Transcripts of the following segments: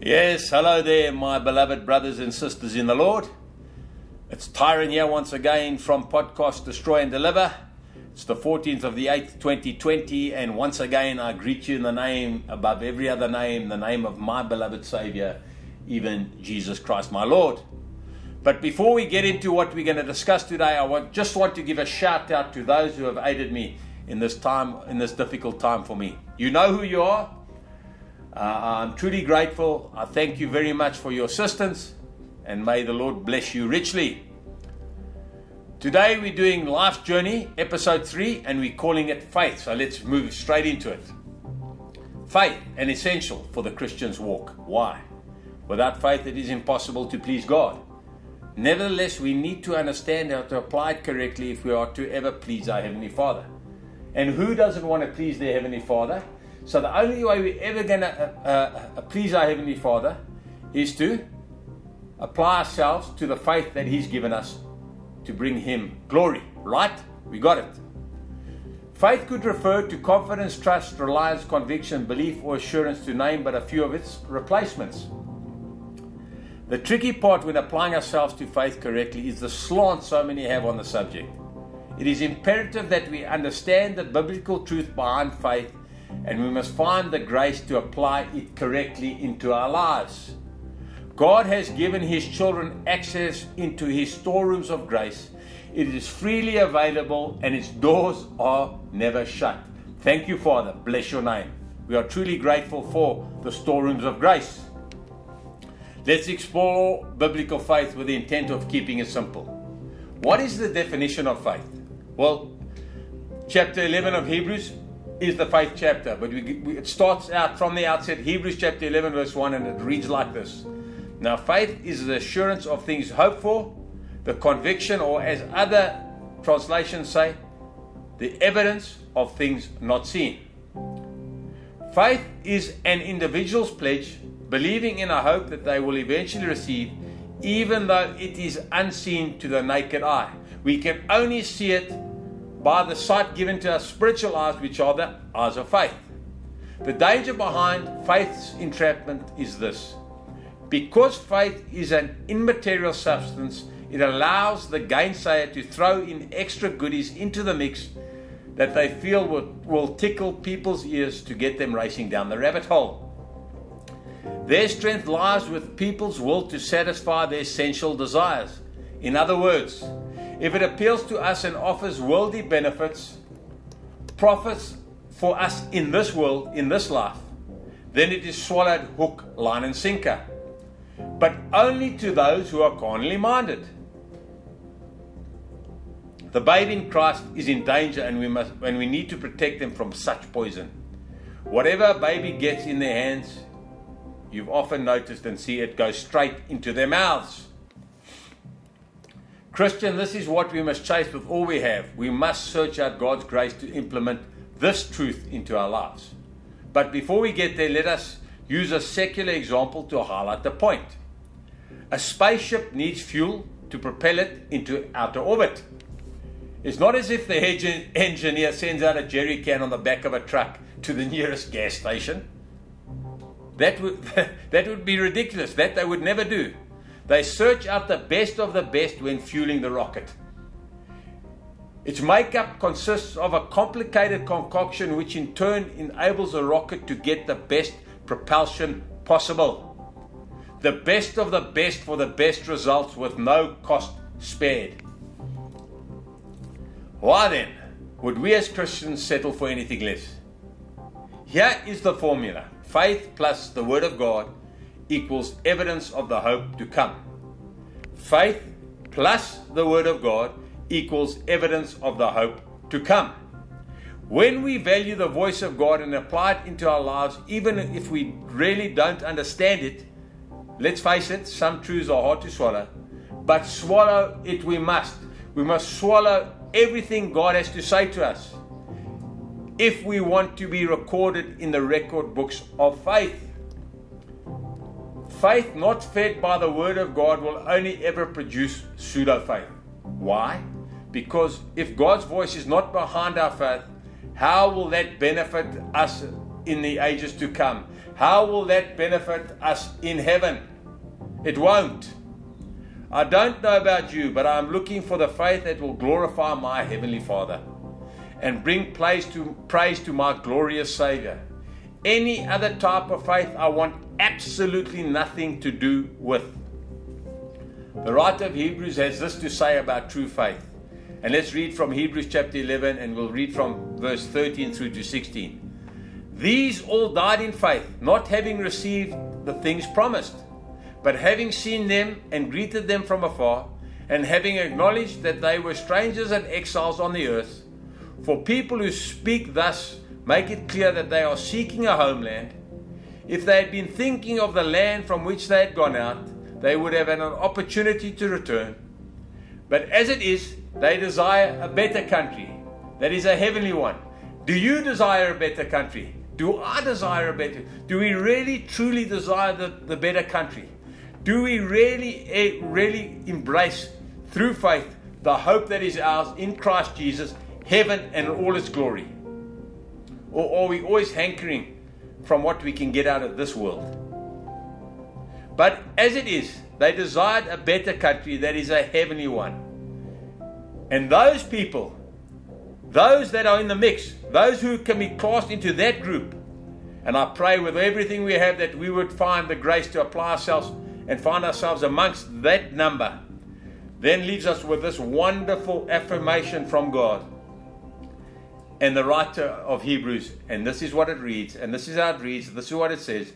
Yes, hello there, my beloved brothers and sisters in the Lord. It's Tyron here once again from Podcast Destroy and Deliver. It's the 14th of the 8th, 2020, and once again I greet you in the name above every other name, the name of my beloved Savior, even Jesus Christ, my Lord. But before we get into what we're going to discuss today, I want, just want to give a shout out to those who have aided me in this time, in this difficult time for me. You know who you are. Uh, I'm truly grateful. I thank you very much for your assistance, and may the Lord bless you richly. Today we're doing Life Journey, episode 3, and we're calling it Faith. So let's move straight into it. Faith, an essential for the Christian's walk. Why? Without faith, it is impossible to please God. Nevertheless, we need to understand how to apply it correctly if we are to ever please our Heavenly Father. And who doesn't want to please their Heavenly Father? So the only way we're ever going to uh, uh, please our Heavenly Father is to apply ourselves to the faith that He's given us to bring Him glory. Right? We got it. Faith could refer to confidence, trust, reliance, conviction, belief, or assurance, to name but a few of its replacements. The tricky part when applying ourselves to faith correctly is the slant so many have on the subject. It is imperative that we understand the biblical truth behind faith and we must find the grace to apply it correctly into our lives. God has given His children access into His storerooms of grace. It is freely available and its doors are never shut. Thank you, Father. Bless your name. We are truly grateful for the storerooms of grace. Let's explore biblical faith with the intent of keeping it simple. What is the definition of faith? Well, chapter 11 of Hebrews is the faith chapter, but we, we, it starts out from the outset, Hebrews chapter 11, verse 1, and it reads like this Now, faith is the assurance of things hoped for, the conviction, or as other translations say, the evidence of things not seen. Faith is an individual's pledge, believing in a hope that they will eventually receive, even though it is unseen to the naked eye. We can only see it by the sight given to us spiritual eyes, which are the eyes of faith. The danger behind faith's entrapment is this because faith is an immaterial substance, it allows the gainsayer to throw in extra goodies into the mix that they feel will, will tickle people's ears to get them racing down the rabbit hole. Their strength lies with people's will to satisfy their sensual desires. In other words, if it appeals to us and offers worldly benefits, profits for us in this world, in this life, then it is swallowed hook, line, and sinker. But only to those who are carnally minded. The babe in Christ is in danger, and we must, and we need to protect them from such poison. Whatever a baby gets in their hands, you've often noticed and see it go straight into their mouths. Christian, this is what we must chase with all we have. We must search out God's grace to implement this truth into our lives. But before we get there, let us use a secular example to highlight the point. A spaceship needs fuel to propel it into outer orbit. It's not as if the engineer sends out a jerry can on the back of a truck to the nearest gas station. That would, that would be ridiculous. That they would never do. They search out the best of the best when fueling the rocket. Its makeup consists of a complicated concoction which in turn enables the rocket to get the best propulsion possible. The best of the best for the best results with no cost spared. Why then would we as Christians settle for anything less? Here is the formula faith plus the Word of God equals evidence of the hope to come. Faith plus the Word of God equals evidence of the hope to come. When we value the voice of God and apply it into our lives, even if we really don't understand it, let's face it, some truths are hard to swallow, but swallow it we must. We must swallow everything God has to say to us if we want to be recorded in the record books of faith. Faith not fed by the Word of God will only ever produce pseudo faith. Why? Because if God's voice is not behind our faith, how will that benefit us in the ages to come. How will that benefit us in heaven? It won't. I don't know about you, but I'm looking for the faith that will glorify my Heavenly Father and bring praise to, praise to my glorious Savior. Any other type of faith I want absolutely nothing to do with. The writer of Hebrews has this to say about true faith. And let's read from Hebrews chapter 11 and we'll read from verse 13 through to 16. These all died in faith, not having received the things promised, but having seen them and greeted them from afar, and having acknowledged that they were strangers and exiles on the earth. For people who speak thus make it clear that they are seeking a homeland. If they had been thinking of the land from which they had gone out, they would have had an opportunity to return. But as it is, they desire a better country, that is a heavenly one. Do you desire a better country? Do I desire a better? Do we really truly desire the, the better country? Do we really, eh, really embrace through faith the hope that is ours in Christ Jesus, heaven and all its glory? Or are we always hankering from what we can get out of this world? But as it is, they desired a better country that is a heavenly one. And those people, those that are in the mix, those who can be classed into that group, and I pray with everything we have that we would find the grace to apply ourselves and find ourselves amongst that number, then leaves us with this wonderful affirmation from God. And the writer of Hebrews, and this is what it reads, and this is how it reads, this is what it says.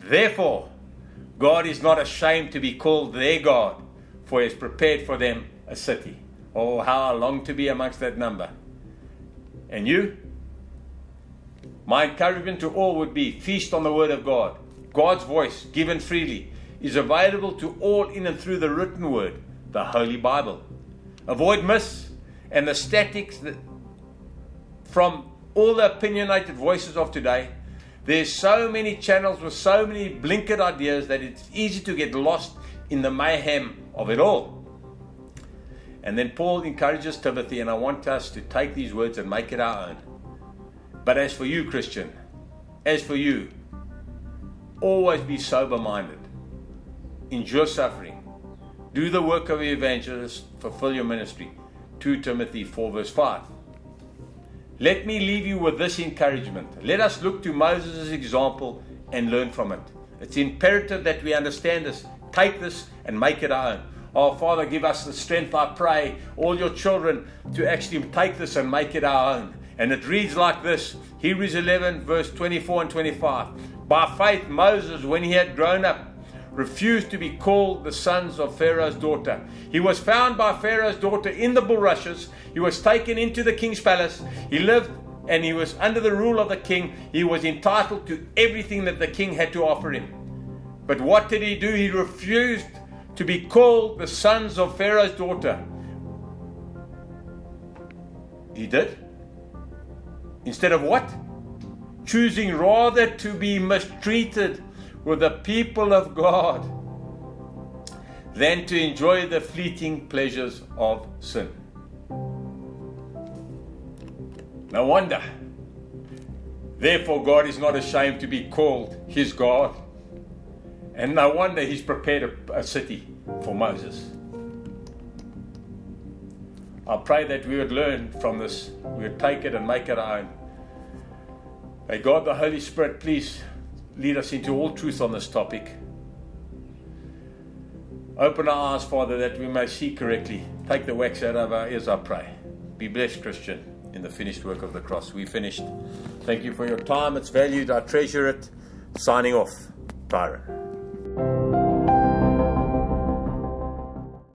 Therefore, God is not ashamed to be called their God, for he has prepared for them a city. Oh, how I long to be amongst that number. And you? My encouragement to all would be feast on the Word of God. God's voice, given freely, is available to all in and through the written Word, the Holy Bible. Avoid myths and the statics that, from all the opinionated voices of today. There's so many channels with so many blinkered ideas that it's easy to get lost in the mayhem of it all. And then Paul encourages Timothy, and I want us to take these words and make it our own. But as for you, Christian, as for you, always be sober minded, endure suffering, do the work of the evangelist, fulfill your ministry. 2 Timothy 4, verse 5. Let me leave you with this encouragement. Let us look to Moses' example and learn from it. It's imperative that we understand this, take this, and make it our own. Oh, Father, give us the strength, I pray, all your children, to actually take this and make it our own. And it reads like this Hebrews 11, verse 24 and 25. By faith, Moses, when he had grown up, refused to be called the sons of Pharaoh's daughter. He was found by Pharaoh's daughter in the bulrushes. He was taken into the king's palace. He lived and he was under the rule of the king. He was entitled to everything that the king had to offer him. But what did he do? He refused to be called the sons of Pharaoh's daughter. He did. Instead of what? Choosing rather to be mistreated with the people of God than to enjoy the fleeting pleasures of sin. No wonder. Therefore, God is not ashamed to be called his God. And no wonder he's prepared a, a city for Moses. I pray that we would learn from this, we would take it and make it our own. May God the Holy Spirit please lead us into all truth on this topic. Open our eyes, Father, that we may see correctly. Take the wax out of our ears, I pray. Be blessed, Christian, in the finished work of the cross. We finished. Thank you for your time. It's valued. I treasure it. Signing off, Tyron.